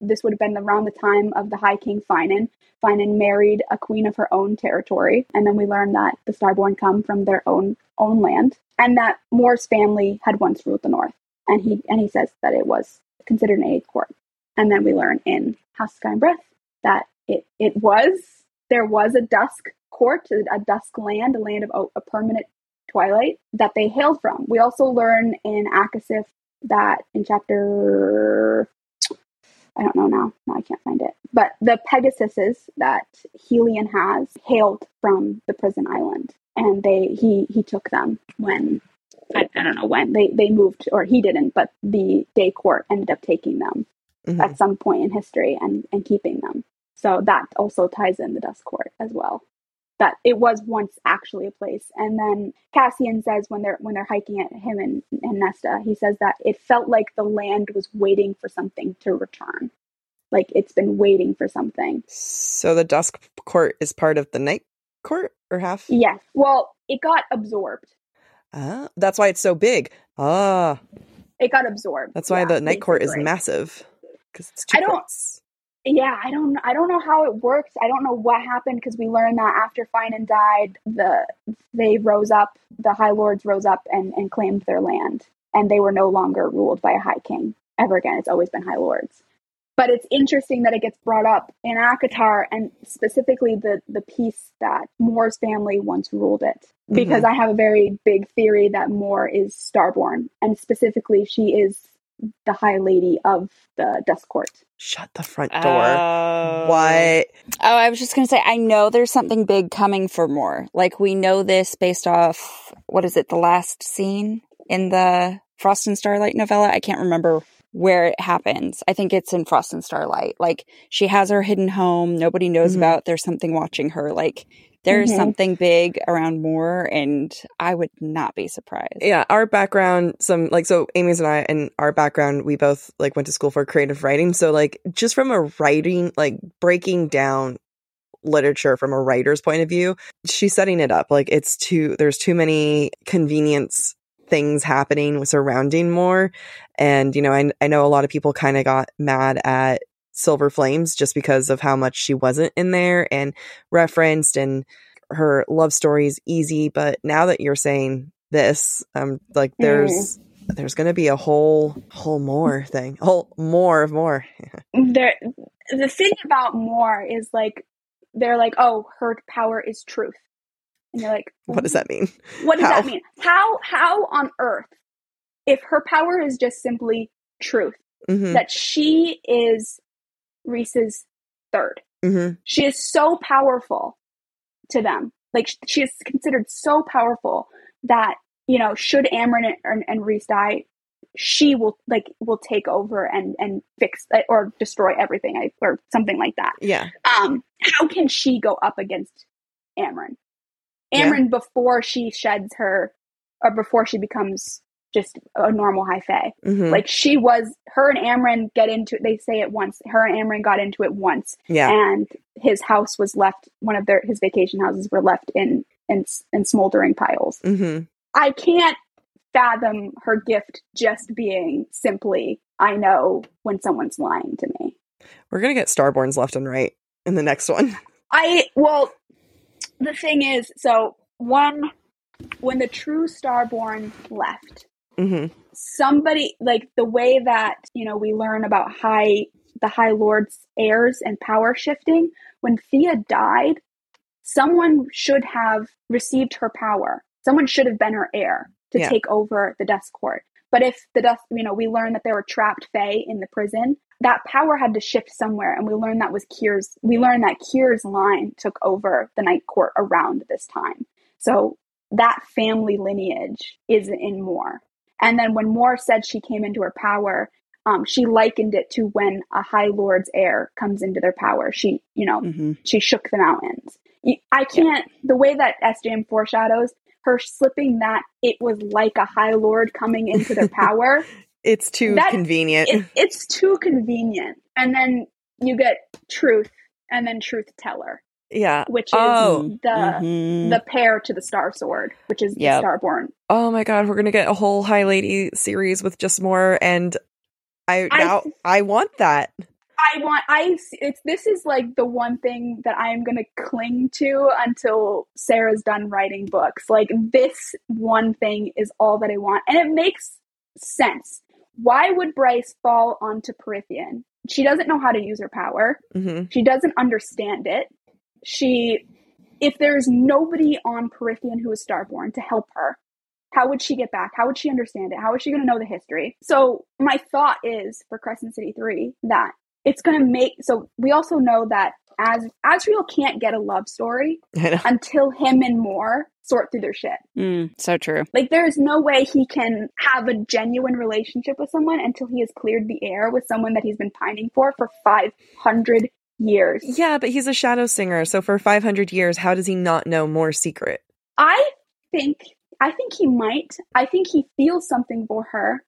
this would have been around the time of the High King Finan. Finan married a queen of her own territory, and then we learn that the Starborn come from their own own land, and that Mor's family had once ruled the North. And he and he says that it was considered an eighth court. And then we learn in House Sky and Breath that it it was there was a dusk court, a, dusk land, a land of o- a permanent twilight that they hailed from. We also learn in ACOSF that in chapter I don't know now. No, I can't find it. But the Pegasuses that Helion has hailed from the prison island, and they he he took them when I, I don't know when they they moved or he didn't, but the day court ended up taking them Mhm. at some point in history and and keeping them. So that also ties in the Dusk Court as well. That it was once actually a place, and then Cassian says when they're when they're hiking at him and, and Nesta, he says that it felt like the land was waiting for something to return, like it's been waiting for something. So the dusk court is part of the night court or half? Yes, well, it got absorbed. Ah, that's why it's so big. Ah, It got absorbed. that's why yeah, the night court is massive because it's two I don't- courts. Yeah i don't i don't know how it works. I don't know what happened because we learned that after finan died the they rose up the high lords rose up and and claimed their land. And they were no longer ruled by a high king ever again. It's always been high lords. But it's interesting that it gets brought up in ACOTAR and specifically the the piece that Mor's family once ruled it. Mm-hmm. Because i have a very big theory that Mor is starborn. And specifically she is the high lady of the dusk court Shut the front door. what? Oh, I was just going to say, I know there's something big coming for Mor. Like, we know this based off, what is it, the last scene in the Frost and Starlight novella? I can't remember where it happens. I think it's in Frost and Starlight. Like, she has her hidden home, nobody knows Mhm. about, there's something watching her. Like, there's Mhm. something big around Mor, and I would not be surprised. Yeah, our background, some like so Amy's and I and our background, we both like went to school for creative writing. So like just from a writing, like breaking down literature from a writer's point of view, she's setting it up. Like it's too there's too many convenience things happening surrounding Mor. And, you know, I I know a lot of people kind of got mad at Silver Flames just because of how much she wasn't in there and referenced and her love story is easy. But now that you're saying this, um, like there's there's gonna be a whole whole Mor thing, whole more of Mor. there the thing about Mor is like they're like, oh, her power is truth. And you're like, What does that mean? What does How? that mean? How how on earth, if her power is just simply truth, hmm that she is Rhys's third. hmm She is so powerful to them. Like she is considered so powerful that you know, should Amren and, and, and Rhys die, she will like will take over and and fix or destroy everything, I- or something like that. Yeah. Um, how can she go up against Amren? Yeah. Before she sheds her, or before she becomes just a normal high fae. hmm Like she was, her and Amren get into it. They say it once. Her and Amren got into it once, yeah. and his house was left. One of their his vacation houses were left in in, in smoldering piles. hmm I can't fathom her gift just being simply, I know when someone's lying to me. We're gonna get Starborns left and right in the next one. I well, the thing is, so one when the true Starborn left, hmm somebody like the way that you know we learn about high the High Lord's heirs and power shifting. When Theia died, someone should have received her power. Someone should have been her heir to Yeah. take over the Dusk Court. But if the Dust, you know, we learned that there were trapped Fae in the prison, that power had to shift somewhere, and we learned that was Keir's. We learned that Keir's line took over the Night Court around this time. So that family lineage is in Mor. And then when Mor said she came into her power, um, she likened it to when a High Lord's heir comes into their power. She, you know, hmm she shook the mountains. I can't, the way that SJM foreshadows her slipping that it was like a High Lord coming into their power, It's too That- convenient. it, it's too convenient. And then you get truth and then truth teller, yeah. which is Oh. the. Mhm. The pair to the Star Sword, which is Yep. the Starborn. Oh my god, we're gonna get a whole High Lady series with just Mor, and I I- now I want that. I want I it's this is like the one thing that I am going to cling to until Sarah's done writing books. Like this one thing is all that I want and it makes sense. Why would Bryce fall onto Prythian? She doesn't know how to use her power. hmm She doesn't understand it. She if there's nobody on Prythian who is Starborn to help her, how would she get back? How would she understand it? How is she going to know the history? So my thought is for Crescent City 3 that it's going to make so we also know that as Azriel can't get a love story until him and Mor sort through their shit. Mm, so true. Like there is no way he can have a genuine relationship with someone until he has cleared the air with someone that he's been pining for for 500 years. Yeah, but he's a shadow singer, so for 500 years, how does he not know Mor secret? I think I think he might. I think he feels something for her.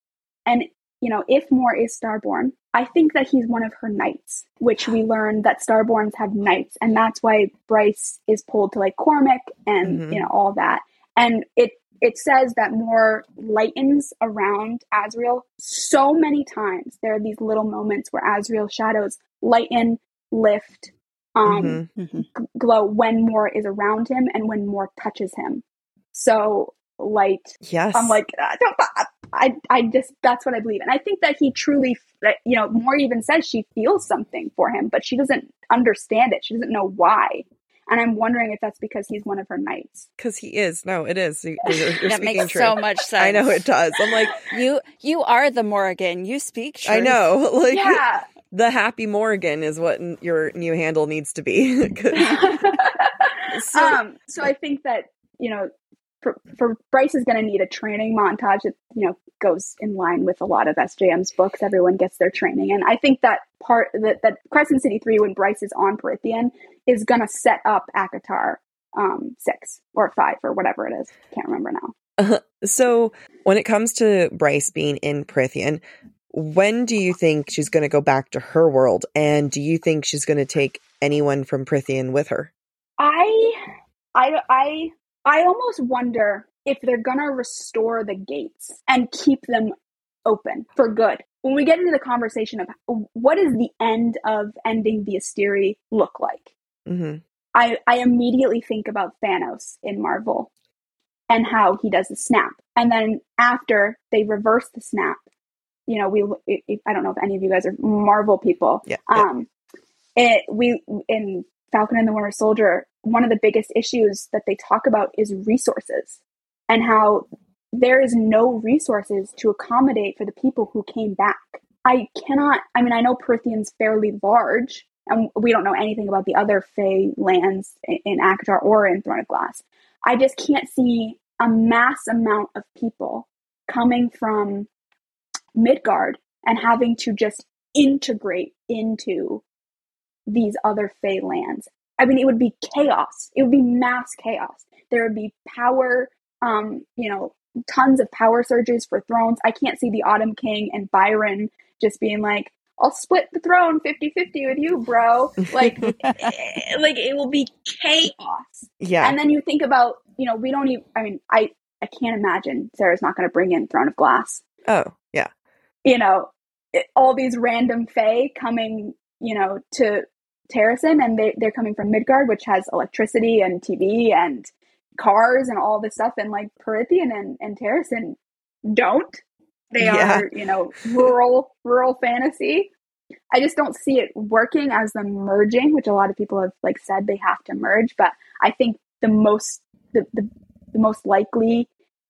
And you know, if Mor is Starborn, I think that he's one of her knights, which we learned that Starborns have knights, and that's why Bryce is pulled to like Cormac and Mhm. you know all that. And it it says that Mor lightens around Azriel so many times. There are these little moments where Azriel shadows lighten, lift, um, Mhm. hmm g- glow when Mor is around him and when Mor touches him. So light. Yes. I'm like, I, don't, I, I just that's what I believe, and I think that he truly, that, you know, Mor even says she feels something for him, but she doesn't understand it. She doesn't know why, and I'm wondering if that's because he's one of her knights. because he is. No, it is. You- You're, you're That makes true. so much sense. I know it does. I'm like, You you are the Morrigan. You speak. Truth. I know. Like Yeah. The Happy Morgan is what n- your new handle needs to be. So- um, so I think that you know, for, for Bryce is going to need a training montage that you know goes in line with a lot of SJM's books. Everyone gets their training, and I think that part that that Crescent City Three, when Bryce is on Prythian, is going to set up ACOTAR um, six or five or whatever it is. Can't remember now. so when it comes to Bryce being in Prythian, when do you think she's going to go back to her world? And do you think she's going to take anyone from Prythian with her? I, I, I, I almost wonder if they're going to restore the gates and keep them open for good. When we get into the conversation of what does the end of ending the Asteri look like, Mm-hmm. I, I immediately think about Thanos in Marvel and how he does the snap. And then after they reverse the snap, you know, we it, I don't know if any of you guys are Marvel people. Yeah, yeah. Um, it we in Falcon and the Winter Soldier, one of the biggest issues that they talk about is resources and how there is no resources to accommodate for the people who came back. I cannot. I mean, I know Prythian's fairly large, and we don't know anything about the other Fey lands in, in ACOTAR or in Throne of Glass. I just can't see a mass amount of people coming from Midgard and having to just integrate into these other Fey lands. I mean, it would be chaos. It would be mass chaos. There would be power, um, you know, tons of power surges for thrones. I can't see the Autumn King and Beron just being like, I'll split the throne 50 50 with you, bro. Like, eh, like it will be chaos. Yeah. And then you think about, you know, we don't even, I mean, I, I can't imagine Sarah's not going to bring in Throne of Glass. oh. You know, it, all these random Fae coming, you know, to Terrasen and they, they're coming from Midgard, which has electricity and TV and cars and all this stuff. And like Prythian and, and Terrasen don't. They Yeah. are, you know, rural, rural fantasy. I just don't see it working as them merging, which a lot of people have like said they have to merge. But I think the most, the, the, the most likely,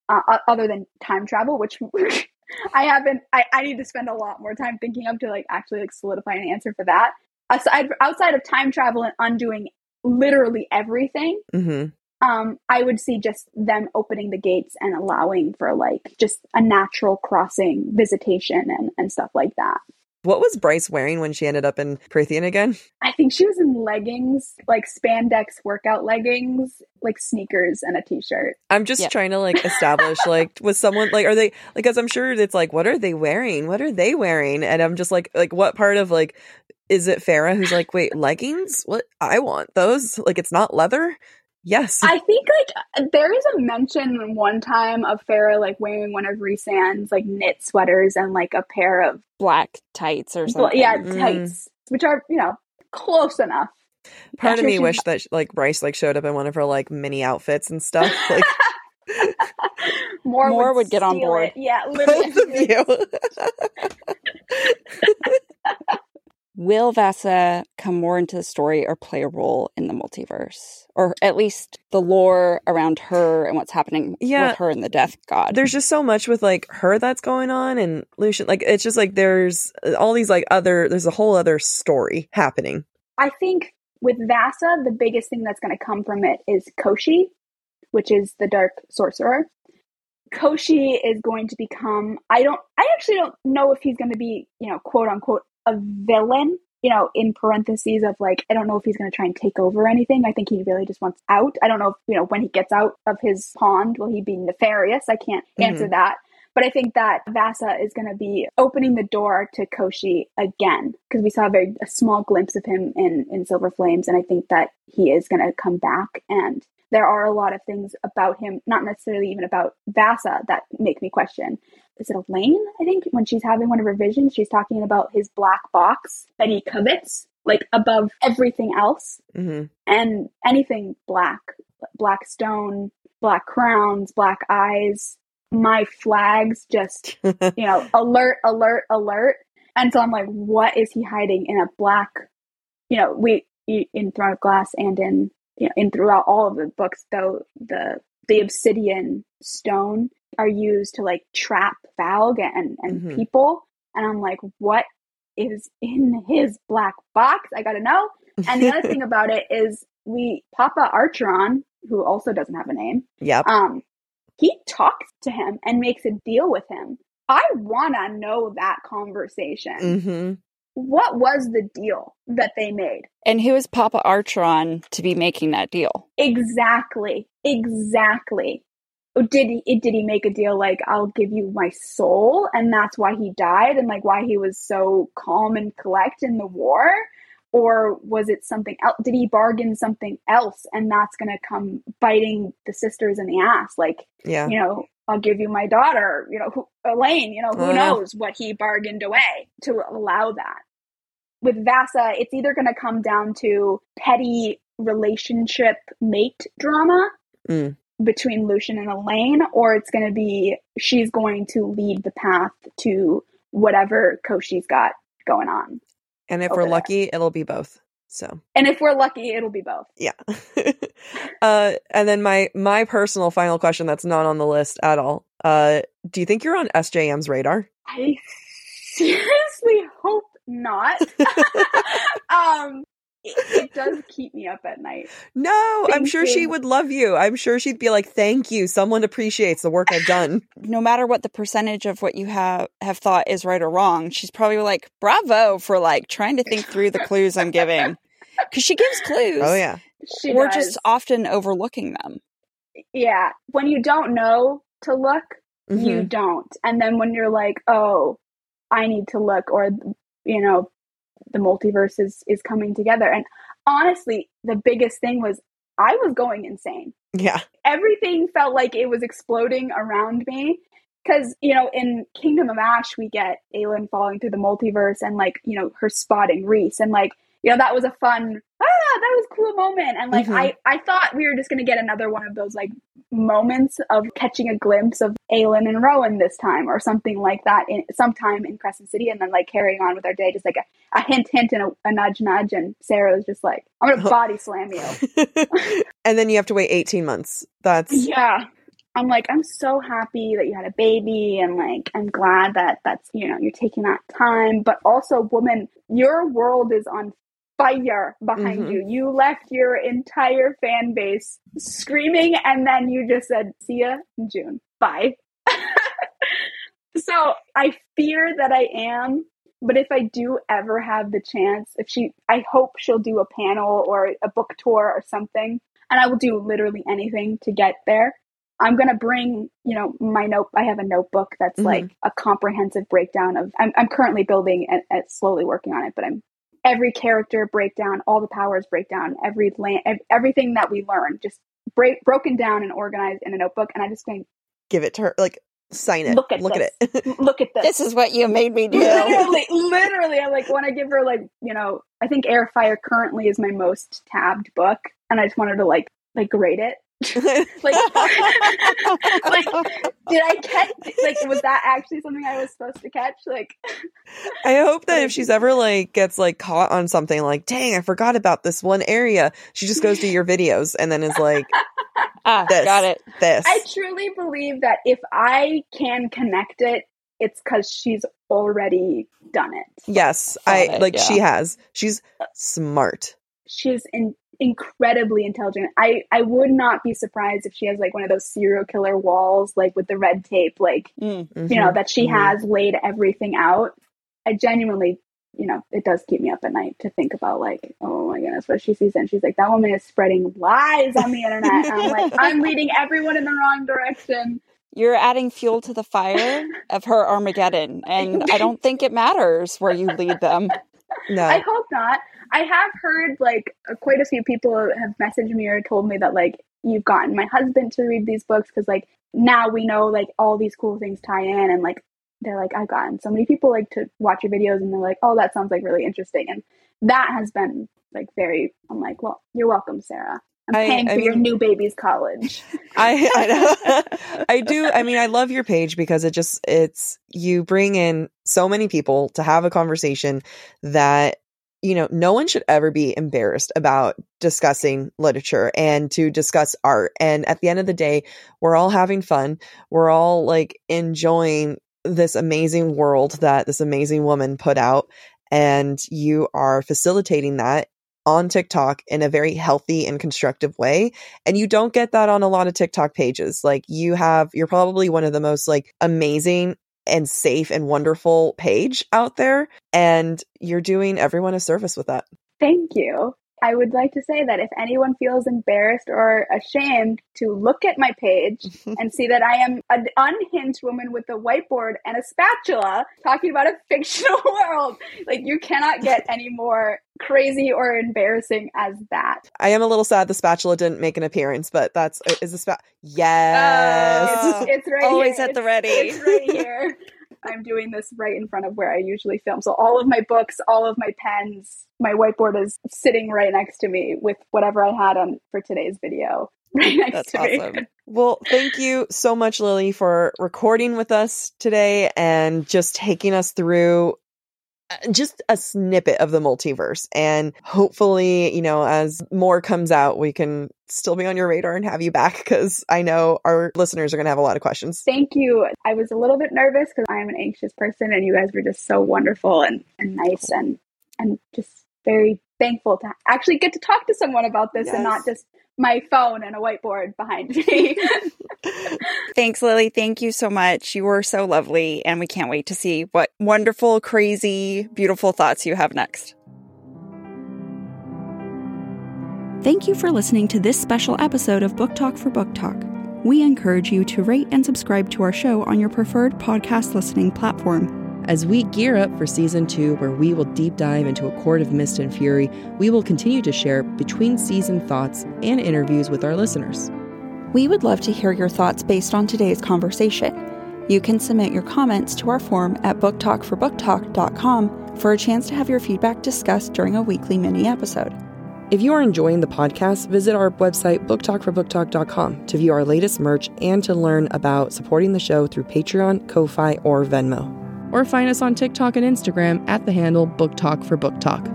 uh, other than time travel, which I haven't, I, I need to spend a lot more time thinking of to like actually like solidify an answer for that. Aside, outside of time travel and undoing literally everything, Mm-hmm. um, I would see just them opening the gates and allowing for like just a natural crossing visitation and, and stuff like that. What was Bryce wearing when she ended up in Prythian again? I think she was in leggings, like spandex workout leggings, like sneakers and a t-shirt. I'm just Yeah. trying to like establish like was someone like are they like because I'm sure it's like what are they wearing? What are they wearing? And I'm just like like what part of like is it Feyre who's like wait leggings? What I want those like it's not leather. Yes. I think like there is a mention one time of Feyre like wearing one of Rhysand's like knit sweaters and like a pair of Black tights or something. yeah Mm. tights, which are you know close enough. part of me wish that like Bryce like showed up in one of her like mini outfits and stuff. Like More, More would get on board. it. Yeah, literally. both of you. Will Vassa come more into the story or play a role in the multiverse? Or at least the lore around her and what's happening Yeah. with her and the Death God. there's just so much with like her that's going on and Lucien like it's just like there's uh, all these like other there's a whole other story happening. I think with Vasa, the biggest thing that's going to come from it is Koschei, which is the dark sorcerer. Koschei is going to become I don't I actually don't know if he's going to be, you know, quote unquote a villain, you know, in parentheses of like I don't know if he's going to try and take over anything. I think he really just wants out. I don't know if, you know, when he gets out of his pond will he be nefarious? I can't mm-hmm. answer that. But I think that Vassa is going to be opening the door to Koschei again because we saw a very a small glimpse of him in in Silver Flames, and I think that he is going to come back. And there are a lot of things about him, not necessarily even about Vassa, that make me question. Is it Elain? I think when she's having one of her visions, she's talking about his black box that he covets, like above everything else. Hmm and anything black black stone black crowns black eyes my flags just you know alert alert alert. And so i'm like what is he hiding in a black you know we in throne of glass and in you know in throughout all of the books though the the obsidian stone are used to like trap valg and and Mhm. people and i'm like what is in his black box i gotta know and the other thing about it is we Papa Archeron, who also doesn't have a name, Yep. um, he talks to him and makes a deal with him. I wanna know that conversation. hmm what was the deal that they made? And who is Papa Archeron to be making that deal? Exactly. Exactly. Did he did he make a deal like I'll give you my soul and that's why he died and like why he was so calm and collect in the war? Or was it something else? Did he bargain something else and that's going to come biting the sisters in the ass? Like, Yeah. you know, I'll give you my daughter, you know, who, Elain, you know, who Uh. knows what he bargained away to allow that. With Vassa, it's either going to come down to petty relationship mate drama Mm. Between Lucien and Elain, or it's going to be she's going to lead the path to whatever Koschei's got going on. And if we're there. lucky, it'll be both. So And if we're lucky, it'll be both. yeah. uh, and then my my personal final question that's not on the list at all. Uh, do you think you're on SJM's radar? I seriously hope not. um, it, it does keep me up at night. No, I'm sure she would love you. I'm sure she'd be like, "Thank you. Someone appreciates the work I've done." No matter what the percentage of what you have have thought is right or wrong, she's probably like, "Bravo for like trying to think through the clues I'm giving." Cuz she gives clues. oh yeah. She We're does. just often overlooking them. yeah. When you don't know to look, you Mhm. don't. And then when you're like, oh, I need to look, or you know, the multiverse is is coming together. And honestly, the biggest thing was I was going insane. Yeah. Everything felt like it was exploding around me. Because, you know, in Kingdom of Ash, we get Aelin falling through the multiverse and, like, you know, her spotting Rhys. And, like, you know, that was a fun, ah, that was a cool moment. And, like, Mhm. I, I thought we were just going to get another one of those, like, moments of catching a glimpse of Aelin and Rowan this time or something like that in sometime in Crescent City and then, like, carrying on with our day, just like a, a hint, hint, and a, a nudge, nudge. And Sarah was just like, I'm going to body slam you. and then you have to wait 18 months. That's Yeah. I'm like, I'm so happy that you had a baby and like I'm glad that that's you know, you're taking that time. But also, woman, your world is on fire behind Mhm. you. You left your entire fan base screaming and then you just said, See ya in June. Bye. so I fear that I am, but if I do ever have the chance, if she I hope she'll do a panel or a book tour or something. And I will do literally anything to get there. I'm gonna bring, you know, my note. I have a notebook that's Mhm. like a comprehensive breakdown of. I'm, I'm currently building and, and slowly working on it, but I'm every character breakdown, all the powers breakdown, every land, everything that we learn, just break broken down and organized in a notebook. And I just think, give it to her. Like sign it. Look at Look at it. look at this. This is what you made me do. literally, literally, I like want to give her like, you know, I think Heir Fire currently is my most tabbed book, and I just wanted to like like grade it. Like, like, did I catch? Like, was that actually something I was supposed to catch? Like, I hope that But I if she's ever like gets like caught on something like, dang, I forgot about this one area, she just goes to your videos and then is like, ah, This. got it. this. I truly believe that if I can connect it, it's because she's already done it. yes, Got I it, like yeah. she has. She's smart. She's in, incredibly intelligent. I I would not be surprised if she has like one of those serial killer walls, like with the red tape, like Mm. you know that she Mhm. has laid everything out. I genuinely, you know, it does keep me up at night to think about like, oh my goodness, what she sees and she's like, that woman is spreading lies on the internet. I'm like, I'm leading everyone in the wrong direction. You're adding fuel to the fire of her Armageddon, and I don't think it matters where you lead them. No. I hope not. I have heard like quite a few people have messaged me or told me that like you've gotten my husband to read these books because like now we know like all these cool things tie in and like they're like I've gotten so many people like to watch your videos and they're like oh that sounds like really interesting and that has been like very I'm like well you're welcome Sarah I'm I- paying I for your mean- new baby's college I I, know. I do. I mean, I love your page because it just it's you bring in so many people to have a conversation that you know no one should ever be embarrassed about discussing literature and to discuss art. And at the end of the day, we're all having fun. We're all like enjoying this amazing world that this amazing woman put out, and you are facilitating that on TikTok in a very healthy and constructive way and you don't get that on a lot of TikTok pages. Like you have you're probably one of the most like amazing and safe and wonderful page out there. And you're doing everyone a service with that. Thank you. I would like to say that if anyone feels embarrassed or ashamed to look at my page and see that I am an unhinged woman with a whiteboard and a spatula talking about a fictional world, like you cannot get any more crazy or embarrassing as that. I am a little sad the spatula didn't make an appearance, but that's is the spat. Yes, uh, it's, it's, right always here. at the ready. It's, it's right here. I'm doing this right in front of where I usually film. So all of my books, all of my pens, my whiteboard is sitting right next to me with whatever I had on for today's video right next That's to awesome. me. Well, thank you so much, Lili, for recording with us today and just taking us through Uh, just a snippet of the multiverse. And hopefully, you know, as more comes out, we can still be on your radar and have you back because I know our listeners are going to have a lot of questions. Thank you. I was a little bit nervous because I am an anxious person and you guys were just so wonderful and, and nice and and just very thankful to actually get to talk to someone about this Yes. and not just my phone and a whiteboard behind me. Thanks, Lili. Thank you so much. You were so lovely, and we can't wait to see what wonderful, crazy, beautiful thoughts you have next. Thank you for listening to this special episode of Book Talk for Book Tok. We encourage you to rate and subscribe to our show on your preferred podcast listening platform. As we gear up for season two, where we will deep dive into A Court of Mist and Fury, we will continue to share between season thoughts and interviews with our listeners. We would love to hear your thoughts based on today's conversation. You can submit your comments to our form at booktalkforbooktalk.com for a chance to have your feedback discussed during a weekly mini episode. If you are enjoying the podcast, visit our website, booktalkforbooktalk.com, to view our latest merch and to learn about supporting the show through Patreon, Ko fi, or Venmo. Or find us on TikTok and Instagram at the handle Book Talk for Book Tok.